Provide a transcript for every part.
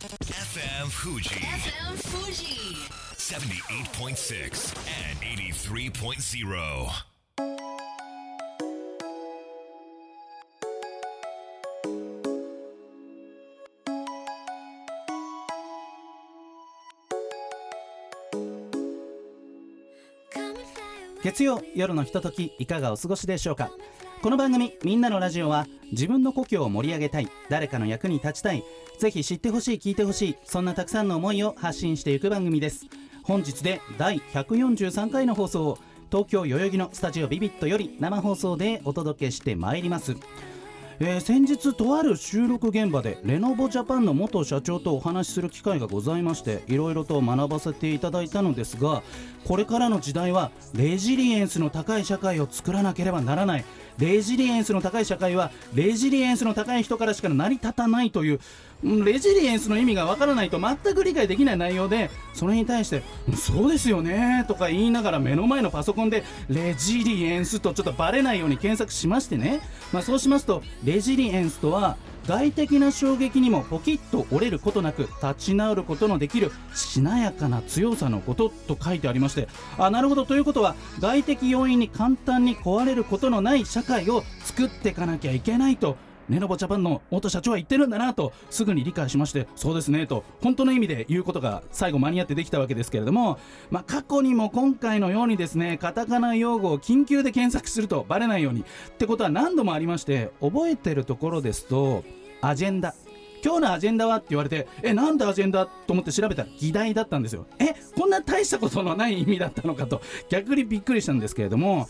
FM Fuji FM Fuji. 78.6 and 83.0. 月曜夜のひとときいかがお過ごしでしょうかこの番組「みんなのラジオは」自分の故郷を盛り上げたい誰かの役に立ちたいぜひ知ってほしい聞いてほしいそんなたくさんの思いを発信していく番組です。本日で第143回の放送を東京代々木のスタジオビビットより生放送でお届けしてまいります。えー先日とある収録現場でレノボジャパンの元社長とお話しする機会がございましていろいろと学ばせていただいたのですがこれからの時代はレジリエンスの高い社会を作らなければならない。レジリエンスの高い社会はレジリエンスの高い人からしか成り立たないというレジリエンスの意味がわからないと全く理解できない内容でそれに対して「そうですよね」とか言いながら目の前のパソコンで「レジリエンス」とちょっとバレないように検索しましてね、まあ、そうしますとレジリエンスとは外的な衝撃にもポキッと折れることなく立ち直ることのできるしなやかな強さのことと書いてありましてあなるほどということは外的要因に簡単に壊れることのない社会を作っていかなきゃいけないとネノボジャパンの元社長は言ってるんだなとすぐに理解しましてそうですねと本当の意味で言うことが最後間に合ってできたわけですけれども、まあ、過去にも今回のようにですねカタカナ用語を緊急で検索するとバレないようにってことは何度もありまして覚えてるところですとアジェンダ。今日のアジェンダはって言われてえなんでアジェンダと思って調べたら議題だったんですよ。えこんな大したことのない意味だったのかと逆にびっくりしたんですけれども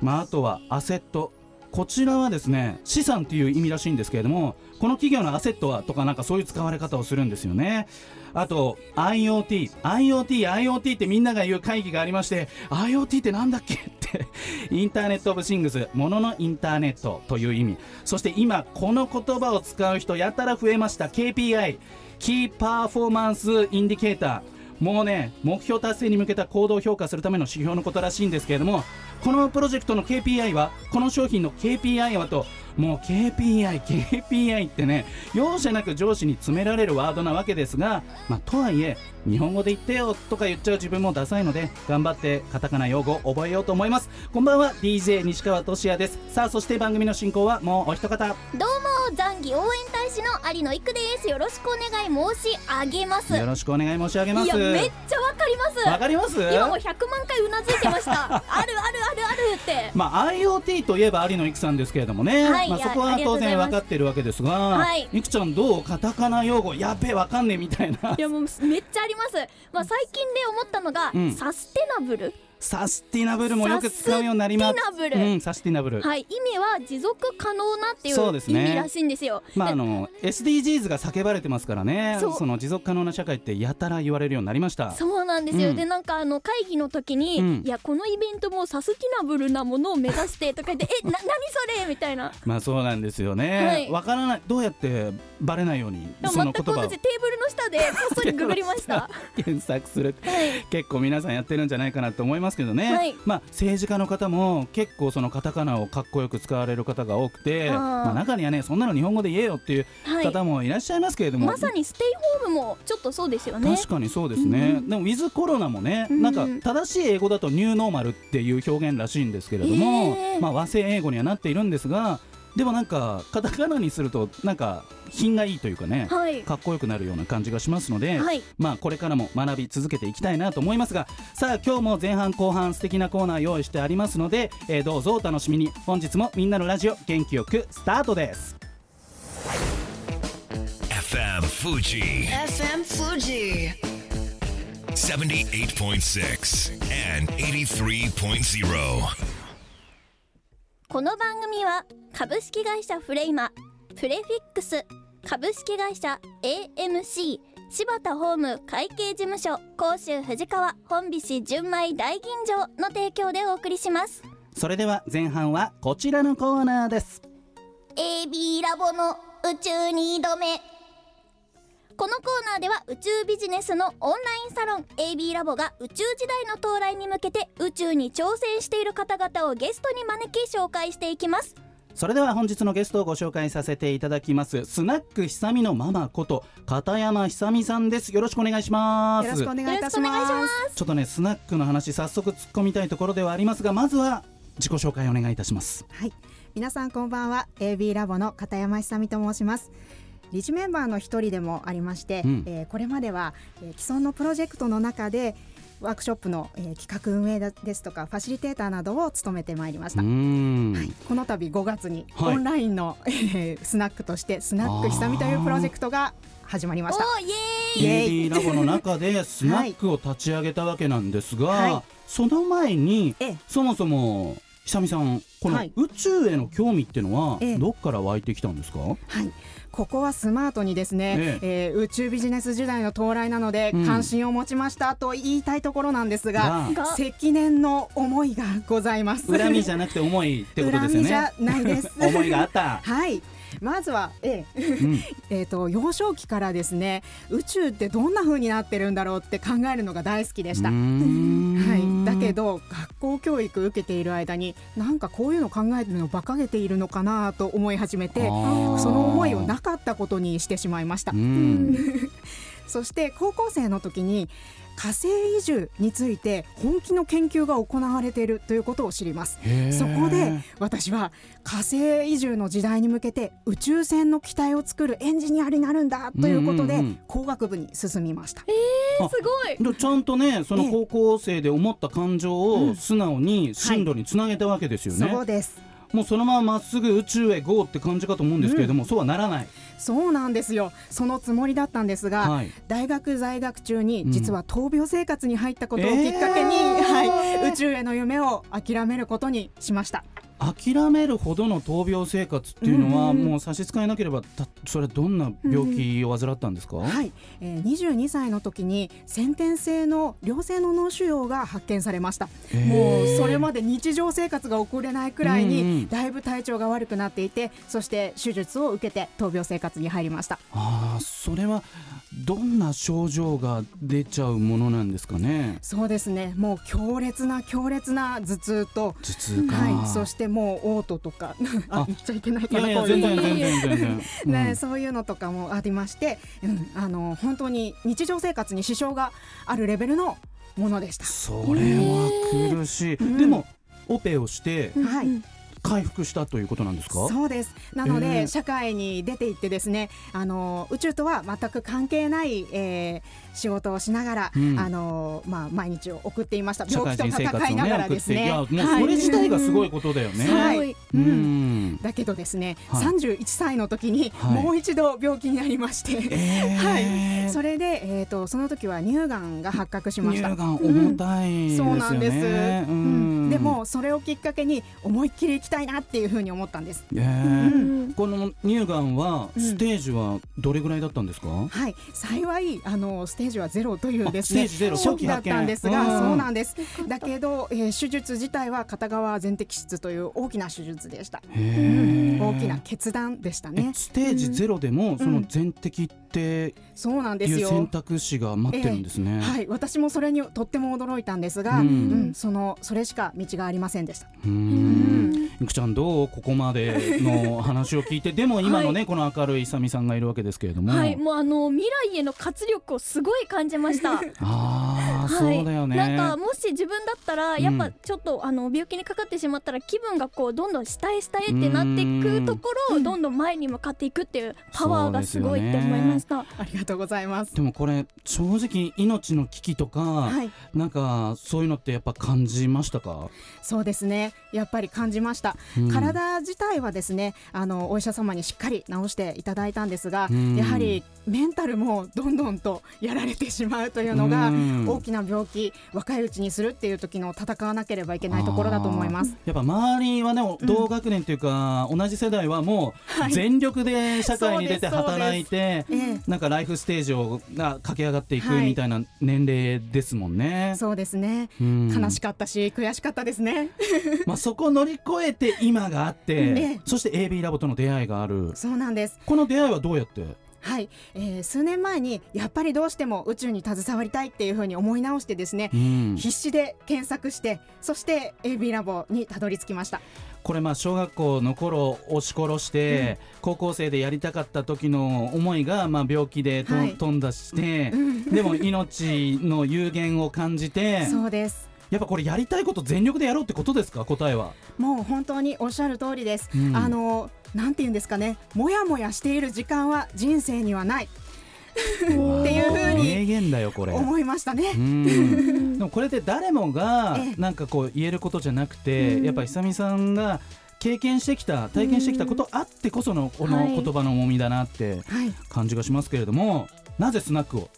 まああとはアセット。こちらはですね資産という意味らしいんですけれどもこの企業のアセットはとかなんかそういう使われ方をするんですよね。あと IoT IoT IoT ってみんなが言う会議がありまして IoT ってなんだっけって Internet of Things もののインターネットという意味。そして今この言葉を使う人やたら増えました。KPI Key Performance Indicator。もうね目標達成に向けた行動評価するための指標のことらしいんですけれどもこのプロジェクトの KPI はこの商品の KPI はともう KPI、KPI ってね容赦なく上司に詰められるワードなわけですが、まあ、とはいえ日本語で言ってよとか言っちゃう自分もダサいので頑張ってカタカナ用語を覚えようと思います。こんばんは DJ 西川俊也です。さあそして番組の進行はもうお一方。どうも残儀応援大使の有野育です。よろしくお願い申し上げます。よろしくお願い申し上げます。いやめっちゃわかります。わかります？今もう100万回うなずいてました。あるあるあるあるって。まあ、IoT といえば有野いくさんですけれどもね、まあ、はいいやそこは当然ございます。分かってるわけですが、はい。いくちゃんどう？カタカナ用語？やべえわかんねえみたいな。いやもうめっちゃあります、まあ、最近で思ったのが、うん。サステナブルサスティナブルもよく使うようになります。サスティナブル。うん、サスティナブル、はい意味は持続可能なっていうそうですね。意味らしいんですよ。まあ、あでの SDGs が叫ばれてますからね。その持続可能な社会ってやたら言われるようになりました。そうなんですよ、うん。でなんかあの会議の時に、うん。いやこのイベントもサスティナブルなものを目指してとか言ってえな 何それみたいな。まあそうなんですよはねい。わ、からない。どうやってバレないようにその言葉を。テーブルの下でこっそりググりました。検索する。はい。結構皆さんやってるんじゃないかなと思いますけどね、はい。まあ、政治家の方も結構そのカタカナをかっこよく使われる方が多くてまあ、中にはねそんなの日本語で言えよっていうはい。方もいらっしゃいますけれども、まさにステイホームもちょっとそうですよね。確かにそうですね、うんでもウィズコロナもね、うんなんか正しい英語だとニューノーマルっていう表現らしいんですけれども、えー。まあ、和製英語にはなっているんですがでもなんかカタカナにするとなんか品がいいというかね、はいかっこよくなるような感じがしますので、はいまあこれからも学び続けていきたいなと思いますがさあ今日も前半後半素敵なコーナー用意してありますので、えーどうぞお楽しみに本日もみんなのラジオ元気よくスタートです FM Fuji FM Fuji. 78.6 and 83.0. この番組は株式会社フレイマプレフィックス株式会社 AMC 柴田ホーム会計事務所甲州藤川本菱純米大吟醸の提供でお送りします。それでは前半はこちらのコーナーです。AB ラボの宇宙に挑めこのコーナーでは宇宙ビジネスのオンラインサロン AB ラボが宇宙時代の到来に向けて宇宙に挑戦している方々をゲストに招き紹介していきますそれでは本日のゲストをご紹介させていただきますスナックひさみのママこと片山ひさみさんですよろしくお願いしますよろしくお願いいたします。ちょっとねスナックの話早速突っ込みたいところではありますがまずは自己紹介お願いいたしますはい、皆さんこんばんは。AB ラボの片山久美と申します。理事メンバーの一人でもありまして、うん。えーこれまでは、えー既存のプロジェクトの中でワークショップの、えー企画運営だですとかファシリテーターなどを務めてまいりましうた。はい、この度5月にはい。オンラインの、えースナックとしてスナック久美というプロジェクトが始まりました。おーイエーイ。イエーイ。AD ラボの中でスナックを立ち上げたわけなんですが、はい。その前にええ。そもそも久美さんこのはい。宇宙への興味っていうのはええ。どっから湧いてきたんですか、はい、ここはスマートにですね、ええー宇宙ビジネス時代の到来なのでうん関心を持ちましたと言いたいところなんですが、積年の思いがございます。恨みじゃなくて思いってことですよ恨みじゃねないです。思いがあった、はい。まずは、ええ。うん、えーと幼少期からですね宇宙ってどんな風になってるんだろうって考えるのが大好きでした。はい、だけど学校教育受けている間になんかこういうの考えるの馬鹿げているのかなと思い始めてその思いをなかったことにしてしまいました。うん。そして高校生の時に火星移住について本気の研究が行われているということを知ります。そこで私は火星移住の時代に向けて宇宙船の機体を作るエンジニアになるんだということでうんうんうん。工学部に進みました。あすごい。でちゃんとねそのええ高校生で思った感情を素直に進路につなげたわけですよね、そうです。もうそのまままっすぐ宇宙へ GO って感じかと思うんですけれども、そうはならない、そうなんですよ。そのつもりだったんですが、はい、大学在学中にうん。実は闘病生活に入ったことをきっかけに、えー。はい、宇宙への夢を諦めることにしました諦めるほどの闘病生活っていうのは、もう差し支えなければたそれはどんな病気を患ったんですか、はい、えー、22歳の時に先天性の良性の脳腫瘍が発見されました。もうそれまで日常生活が送れないくらいうんうん。にだいぶ体調が悪くなっていてそして手術を受けて闘病生活に入りました。ああそれはどんな症状が出ちゃうものなんですかね？そうですね。もう強烈な強烈な頭痛と。頭痛か、はい、そしてもう嘔吐とかあ。あ言っちゃいけないいかな全然全然全然、ね うん。そういうのとかもありまして、うん、あの本当に日常生活に支障があるレベルのものでした。それは苦しい、ん。でもオペをしてはい、回復したということなんですか？そうです。なので、えー。社会に出ていってですね、あの宇宙とは全く関係ない、えー仕事をしながら、うん。あのまあ毎日を送っていました。社病気と戦いながらですね。やもうそれ自体がすごいことだよね、はい。すごい。うん。ん。だけどですね、はい。31歳の時にはい。もう一度病気になりまして、えー。はい、それで、えー、とその時は乳がんが発覚しました。乳がん重たいですよね、そうなんです、ううん。んでもそれをきっかけに思いっきり行きたいなっていうふうに思ったんです。えー。この乳がんはうん。ステージはどれぐらいだったんですか、はい。幸いあのステージはゼロというですねあステージゼロ初期だったんですがそうなんです。だけど、えー手術自体は片側全摘出という大きな手術でした、へー。大きな決断でしたえねステージゼロでもその全摘ってそうなんですよ。選択肢が待ってるんですね、はい、私もそれにとっても驚いたんですが、ううん。んそのそれしか道がありませんでした。うーん。いくちゃんどうここまでの話を聞いて？でも今のね、この明るい勇さんがいるわけですけれども、はい。もうあの未来への活力をすごい感じました。ああ、はい。そうだよね。なんかもし自分だったらんやっぱちょっと、あの病気にかかってしまったら気分がこうどんどん下へ下へってなっていくところをどんどん前に向かっていくっていうパワーがすごいって思いました、ありがとうございます。でもこれ正直命の危機とか、はい、なんかそういうのってやっぱ感じましたか、そうですね。やっぱり感じました。うん。体自体はですね、あのお医者様にしっかり治していただいたんですが、うん。やはりメンタルもどんどんとやられてしまうというのがうん。大きな病気、若いうちにするっていう時の戦わなければいけないところだと思います。やっぱ周りはね同学年というか、同じ世代はもう全力で社会に出て働いて、ええなんかライフステージをが駆け上がっていくはいみたいな年齢ですもんね。そうですね。うん悲しかったし悔しかったですね。まあそこを乗り越えて今があって、ええそして AB ラボとの出会いがある。そうなんです。この出会いはどうやって？はい、えー数年前にやっぱりどうしても宇宙に携わりたいっていうふうに思い直してですね、うん。必死で検索してそして AB ラボにたどり着きました。これまあ小学校の頃押し殺して、高校生でやりたかった時の思いがまあ病気でと、はい。飛んだして、でも命の有限を感じてそうです。やっぱこれやりたいこと全力でやろうってことですか？答えは。もう本当におっしゃる通りです、うん。あのなんて言うんですかね。もやもやしている時間は人生にはない。っていうふうに名言だよこれ。思いましたね。うん。でもこれで誰もがええ。なんかこう言えることじゃなくて、うん。やっぱ久美さんが経験してきた体験してきたことあってこそのこのはい。言葉の重みだなってはい。感じがしますけれども、なぜスナックを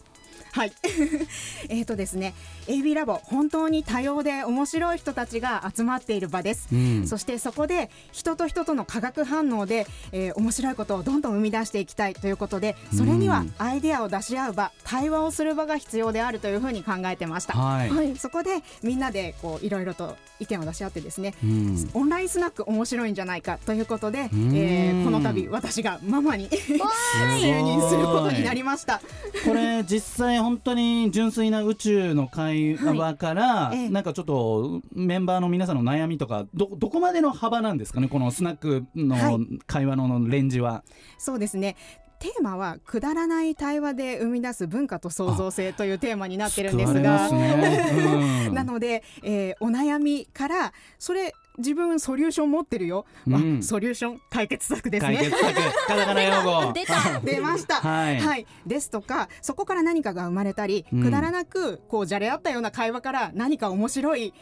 はい。えっとですね AB ラボ本当に多様で面白い人たちが集まっている場です、うん。そしてそこで人と人との化学反応で、えー面白いことをどんどん生み出していきたいということでそれにはうんアイデアを出し合う場対話をする場が必要であるというふうに考えてました、はい、はい。そこでみんなでこういろいろと意見を出し合ってですねうん。オンラインスナック面白いんじゃないかということで、うん。えーこの度私がママに 就任することになりました。これ実際本当に純粋な宇宙の会話から、いええ。なんかちょっとメンバーの皆さんの悩みとかどどこまでの幅なんですかねこのスナックのはい。会話のレンジは。そうですね。テーマはくだらない対話で生み出す文化と創造性というテーマになってるんですが。ね。うん。なので、えーお悩みからそれ自分ソリューション持ってるよ、あうん。ソリューション解決策ですね。出た。出ました。はい。ですとかそこから何かが生まれたり、うん。くだらなくこうじゃれ合ったような会話から何か面白い、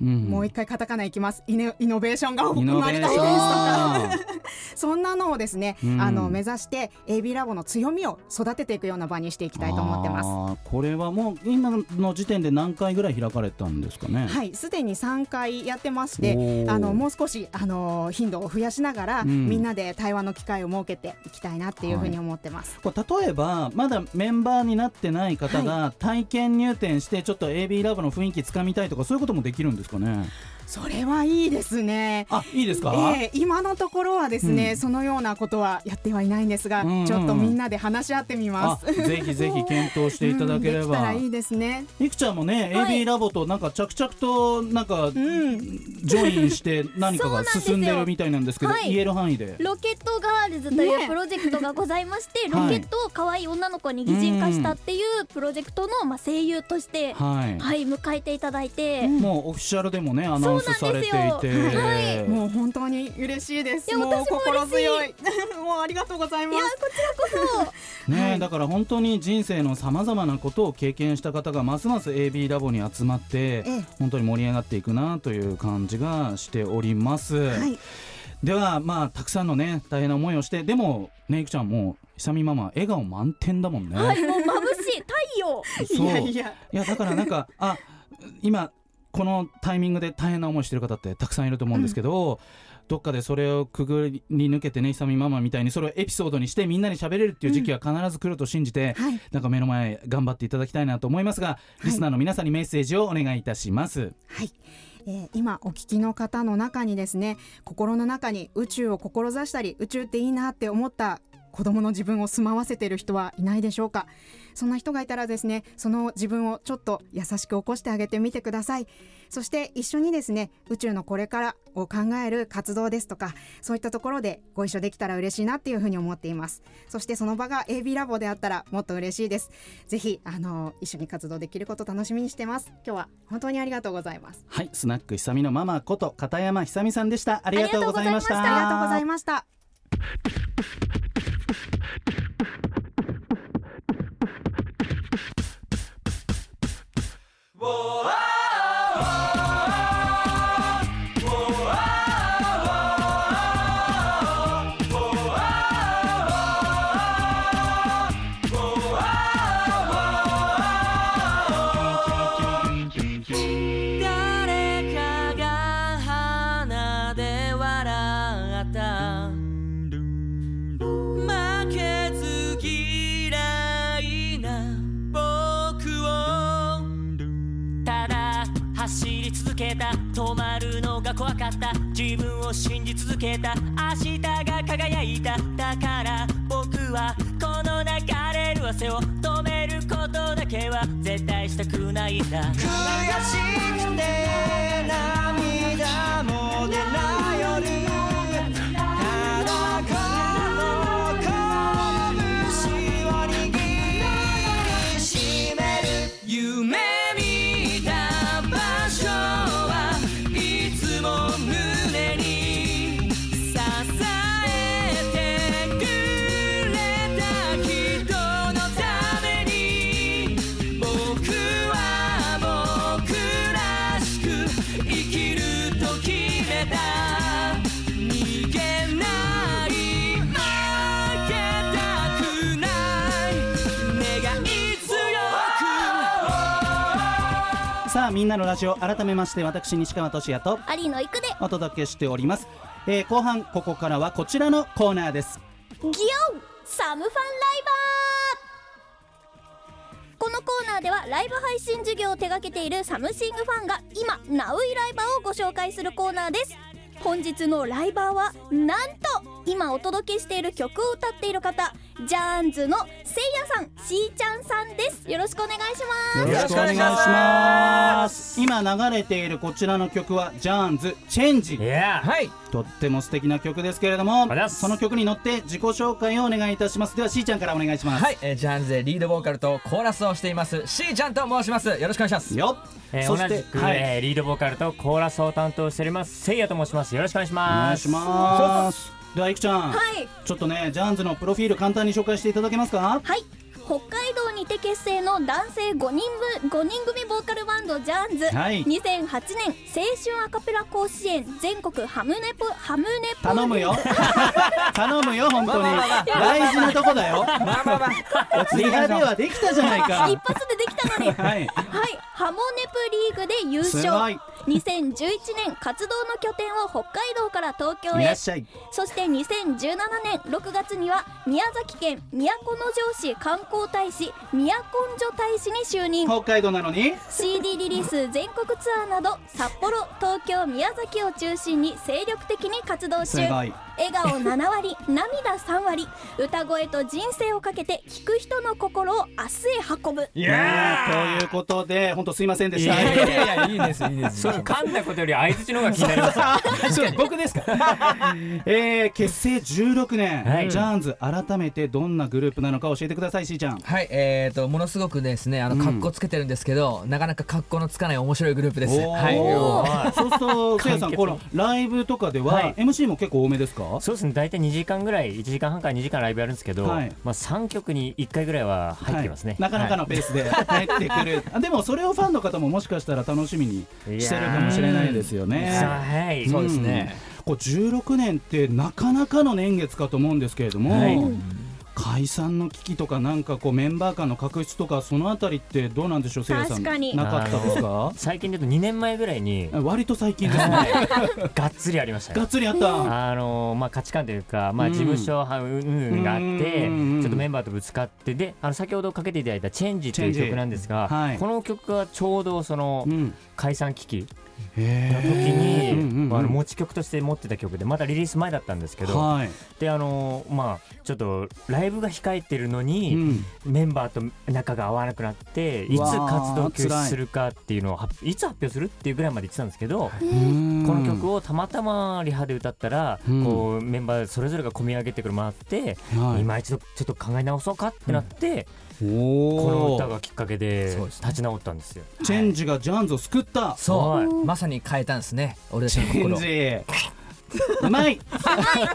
うん。もう一回カタカナいきます。イノイノベーションが生まれたりですとか。そんなのをですね、うん。あの目指して AB ラボの強みを育てていくような場にしていきたいと思ってます。これはもう今の時点で何回ぐらい開かれたんですかね？はい、すでに3回やってましてあのもう少しあの頻度を増やしながら、うん。みんなで対話の機会を設けていきたいなっていうふうに思ってます。これ例えばまだメンバーになってない方が体験入店してちょっと AB ラボの雰囲気つかみたいとかそういうこともできるんですかね。それはいいですね。あいいですか？ええ今のところはですね、うんそのようなことはやってはいないんですが、うんうんちょっとみんなで話し合ってみまあす。ぜひぜひ検討していただけれうんできたば。らいいですね。いくちゃんもね、はい AB ラボとなんか着々となんか、うん、ジョインして何かが 進んでるみたいなんですけどそうなんですよ言える範囲で。ロケットガールズというねプロジェクトがございまして、はいロケットを可愛い女の子に擬人化したっていうプロジェクトのまあ声優として、はい。はい、迎えていただいて、もうオフィシャルでもねアナウンスされていて、そうなんですよはいもう本当に嬉しいです。いやもう私も嬉しい心強い。もうありがとうございまいやす。こちらこそ ね、はいだから本当に人生のさまざまなことを経験した方がますます AB ラボに集まってええ本当に盛り上がっていくなという感じがしております、はい。ではまあたくさんのね大変な思いをしてでもねいくちゃんもう久美ママ笑顔満点だもんね、はいもう眩しい太陽そういやいや。いやだからなんかあ今このタイミングで大変な思いしてる方ってたくさんいると思うんですけど、どっかでそれをくぐり抜けてね久美ママみたいにそれをエピソードにしてみんなに喋れるっていう時期は必ず来ると信じて、はい。なんか目の前頑張っていただきたいなと思いますが、リスナーの皆さんにメッセージをお願いいたします。はい。えー今お聞きの方の中にですね心の中に宇宙を志したり宇宙っていいなって思った子供の自分を住まわせている人はいないでしょうか？そんな人がいたらですねその自分をちょっと優しく起こしてあげてみてください。そして一緒にですね宇宙のこれからを考える活動ですとかそういったところでご一緒できたら嬉しいなっていうふうに思っています。そしてその場が AB ラボであったらもっと嬉しいです。ぜひあの一緒に活動できること楽しみにしてます。今日は本当にありがとうございます。はい、スナック久美のママこと片山久美さんでした。ありがとうございました。ありがとうございました走り続けた。止まるのが怖かった。自分を信じ続けた。明日が輝いた。だから僕はこの流れる汗を止めることだけは絶対したくないんだ悔しくて涙も出ない。あみんなのラジオ改めまして私西川俊也と有野行くで。お届けしております、えー後半ここからはこちらのコーナーです。ギオンサムファンライバー。このコーナーではライブ配信事業を手掛けているサムシングファンが今ナウイライバーをご紹介するコーナーです本日のライバーはなんと今お届けしている曲を歌っている方ジャーンズのせいやさんしーちゃんさんです。よろしくお願いします。よろしくお願いします。今流れているこちらの曲はジャーンズチェンジ。いやはい。とっても素敵な曲ですけれどもその曲に乗って自己紹介をお願いいたします。ではしーちゃんからお願いします。はい、えー、ジャンズでリードボーカルとコーラスをしています。しーちゃんと申します。よろしくお願いします。よえーそして同じく、はい。えーリードボーカルとコーラスを担当しておりますせいやと申しますよろしくお願いしお願ますいします。ではいくちゃん、はい。ちょっとねジャーンズのプロフィール簡単に紹介していただけますか？はい。北海道にて結成の男性5人部5人組ボーカルバンドジャーンズ、はい。2008年青春アカペラ甲子園全国ハムネポハムネポ。頼むよ。頼むよ本当に。まあまあまあ大事なとこだよ。まあまあまあ。リハではできたじゃないか。一発でできたのに。はい。はい。ハモネプリーグで優すご勝い2011年活動の拠点を北海道から東京へ。いらっしゃい。そして2017年6月には宮崎県都城市観光大使宮古女大使に就任。北海道なのに？CD リリース全国ツアーなど札幌東京宮崎を中心に精力的に活動中笑顔7割涙3割歌声と人生をかけて聴く人の心を明日へ運ぶ。いねということで本当すいませんでした。いやいやいやいやいいですいいです。そう噛んだことより相槌の方が気になります そう僕ですか。えー、結成16年、はい。ジャーンズ改めてどんなグループなのか教えてくださいしーちゃん。はいえーとものすごくですねあのうん。格好つけてるんですけど、なかなか格好のつかない面白いグループです。はい。そうするとせいやさんこのライブとかでは、はい。MC も結構多めですか？そうですね。大体2時間ぐらい1時間半から2時間ライブやるんですけど、はい。まあ3曲に1回ぐらいは入ってますね、はい。なかなかのペースで入ってくる、あでもそれをファンの方ももしかしたら楽しみにしてるかもしれないですよね。はい、そうですね、こう16年ってなかなかの年月かと思うんですけれども、はい解散の危機とかなんかこうメンバー間の確執とかそのあたりってどうなんでしょうせいやさん。なかったですか？最近で言うと2年前ぐらいに割と最近ですね。がっつりありましたよ。がっつりあった。あのまあ、価値観というか、まあ、うん。事務所はうんうんがあって、うんちょっとメンバーとぶつかってであの先ほどかけていただいた「チェンジ」という曲なんですが、はい。この曲がちょうどそのうん。解散危機への時に、うんうんうん。あの持ち曲として持ってた曲でまだリリース前だったんですけど、はい、であのまあちょっとライブが控えてるのに、うん。メンバーと仲が合わなくなっていうつ活動休止するかっていうのを発い。つ発表するっていうぐらいまで言ってたんですけど、うんこの曲をたまたまリハで歌ったら、うん。こうメンバーそれぞれが込み上げてくるもあって、はい。今一度ちょっと考え直そうかってなって、おこのお歌がきっかけで立ち直ったんですよ。チェンジがジャーンズを救った。そう、はいまさに変えたんですね。俺たちチェンジ。うまい。い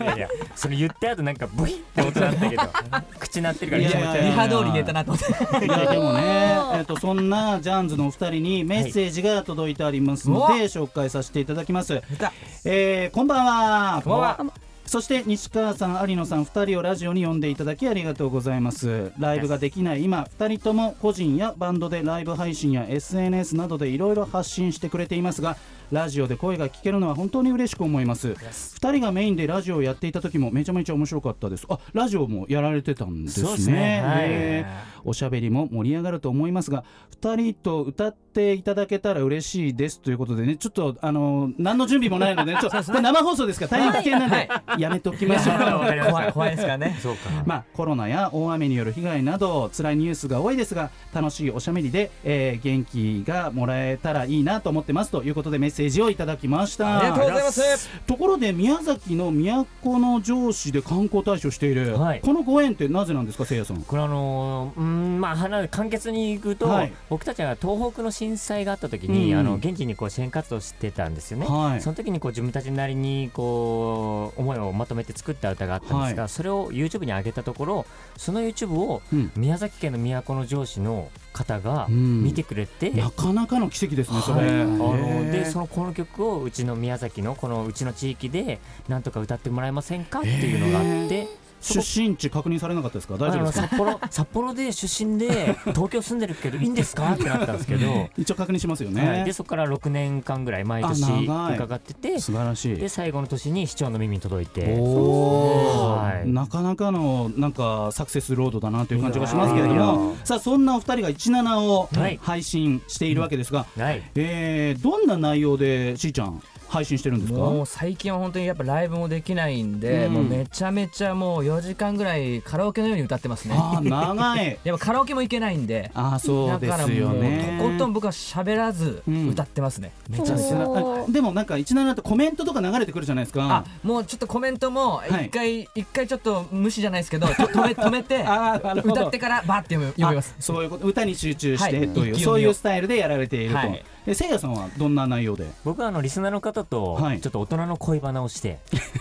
やいやそれ言ってあとなんかブヒって音だったけど 口鳴ってるからいやい。やいやリハ通り寝たなと思って。いやでもね、えっとそんなジャーンズのお二人にメッセージが届いてありますので、紹介させていただきます。た。えー、こんばんは。こんばんはそして西川さん、有野さん2人をラジオに呼んでいただきありがとうございます。ライブができない今2人とも個人やバンドでライブ配信や SNS などでいろいろ発信してくれていますがラジオで声が聞けるのは本当に嬉しく思います。2人がメインでラジオをやっていた時もめちゃめちゃ面白かったです。あラジオもやられてたんですね。ね。はい。おしゃべりも盛り上がると思いますが2人と歌っていただけたら嬉しいですということでねちょっとあの何の準備もないので、ちょっとこれ生放送ですから大変危険なんで、やめておきましょう。怖い怖いですからね。そうか。まあ、コロナや大雨による被害など辛いニュースが多いですが楽しいおしゃべりで、えー元気がもらえたらいいなと思ってますということでメッセージをいただきました。ありがとうございます。ところで宮崎の都城市で観光大使をしている、はい。このご縁ってなぜなんですかせいやさん。これあのーうーんまあ話簡潔にいくと、はい。僕たちが東北の震災があった時に、うん。あの現地にこう支援活動してたんですよね、はい。その時にこう自分たちなりにこう思いをまとめて作った歌があったんですが、はそれを YouTube に上げたところその YouTube をうん。宮崎県の都城市の方がうん。見てくれて、なかなかの奇跡ですねそれ、はい、あへのーでそのこの曲をうちの宮崎のこのうちの地域でなんとか歌ってもらえませんかっていうのがあって出身地確認されなかったですか？大丈夫ですか？あの札幌 札幌で出身で東京住んでるけどいいんですか？ってなったん。ですけど、一応確認しますよはい、ねでそこから6年間ぐらい毎年伺ってて素晴らしいで最後の年に市長の耳に届いておはいーなかなかのなんかサクセスロードだなという感じがしますけれどもさあそんなお二人が17をはい配信しているわけですが、はいえーどんな内容でしーちゃん配信してるんですか？もう最近は本当にやっぱライブもできないんで、うん。もうめちゃめちゃもう4時間ぐらいカラオケのように歌ってますね。あー長い。やっぱカラオケも行けないんで。あーそうでだからすよもうねとことん僕は喋らずうん。歌ってますね、めちゃめちゃでもなんか17だとコメントとか流れてくるじゃないですか。あもうちょっとコメントもはい。一回一、回ちょっと無視じゃないですけど止め止めて あーなるほど。歌ってからバーって読みます。あそういうこと歌に集中してはいという、一気読みをそういうスタイルでやられていると、はい。えせいやさんはどんな内容で？僕はあのリスナーの方とはい。ちょっと大人の恋バナをして、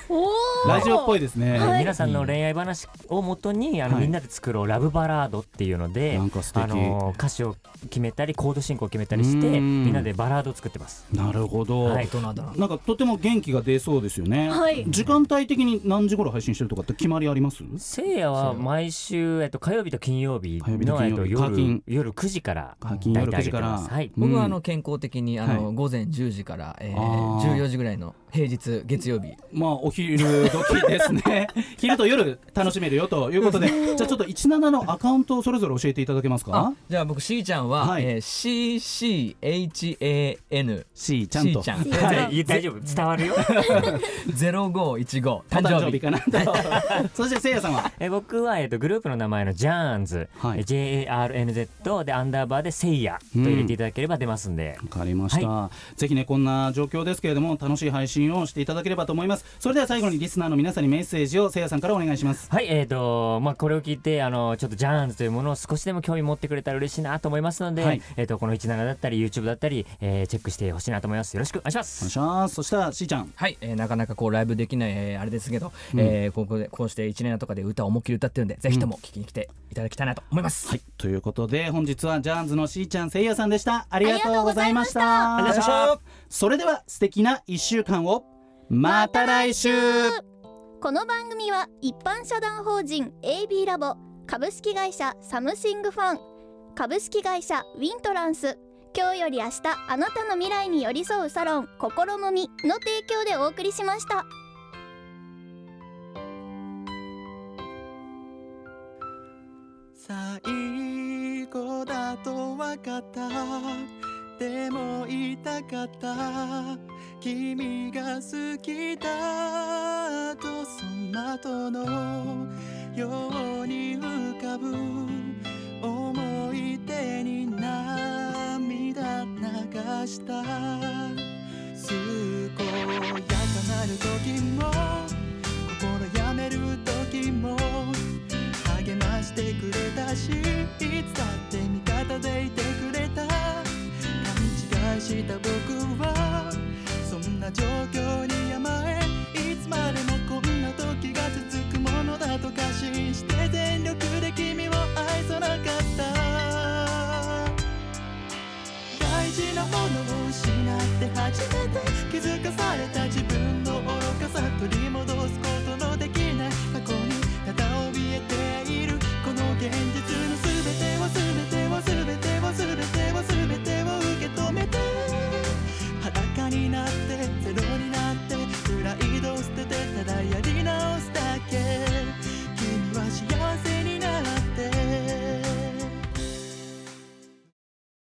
おー。ラジオっぽいですね、はい。皆さんの恋愛話をもとにあの、はいみんなで作ろうラブバラードっていうのでなんか素敵。あの歌詞を決めたりコード進行を決めたりしてうん。みんなでバラードを作ってます。なるほど、はい。大人だな。なんかとても元気が出そうですよね、はい。時間帯的に何時頃配信してるとかって決まりあります？せいやは毎週、えっと、火曜日と金曜日火曜日との、えっと、金曜日課金。夜夜9時から課金。夜9時から。はい。僕はあうん。の健康的にあの、はい。午前10時から、えー、あー14時ぐらいの平日月曜日。まあお昼時ですね。昼と夜楽しめるよということでじゃあちょっと17のアカウントをそれぞれ教えていただけますあかじゃあ僕しーちゃんは、はい。えー、CCHAN C ちゃんと。しーちゃん。い。や 大丈夫。伝わるよ。0515お誕誕生日。生日かな。とそしてせいやさんは？え僕は、えっと、グループの名前のジャーンズ、はい。え JARNZ でアンダーバーでせいやと入れていただければ出ますんで、わかりました、ぜひねこんな状況ですけれども楽しい配信をしていただければと思います。それでは最後にリスナーの皆さんにメッセージをせいやさんからお願いします。はい、えーとまあ、これを聞いてあのちょっとジャーンズというものを少しでも興味持ってくれたら嬉しいなと思いますので、はい。えー、とこの17だったり YouTube だったり、えーチェックしてほしいなと思います。よろしくお願いしまお願いすします。そしたら C ちゃん。はい、えーなかなかこうライブできない、えーあれですけど、うん。えーここでこうして1年とかで歌を思いっきり歌ってるんで、ぜひとも聴きに来ていただきたいなと思います。はい。ということで本日はジャーンズの C ちゃんせいやさんでした。ありがとうございました。ありがとうございましたそれでは素敵な1週間を。また来週。この番組は一般社団法人 AB ラボ株式会社サムシングファン株式会社ウィントランス今日より明日あなたの未来に寄り添うサロン心もみの提供でお送りしました。最後だと分かったでも言いたかった。君が好きだとその後のように浮かぶ。思い出に涙流した。健やかなる時も心やめる時も励ましてくれたしいつだって味方でいて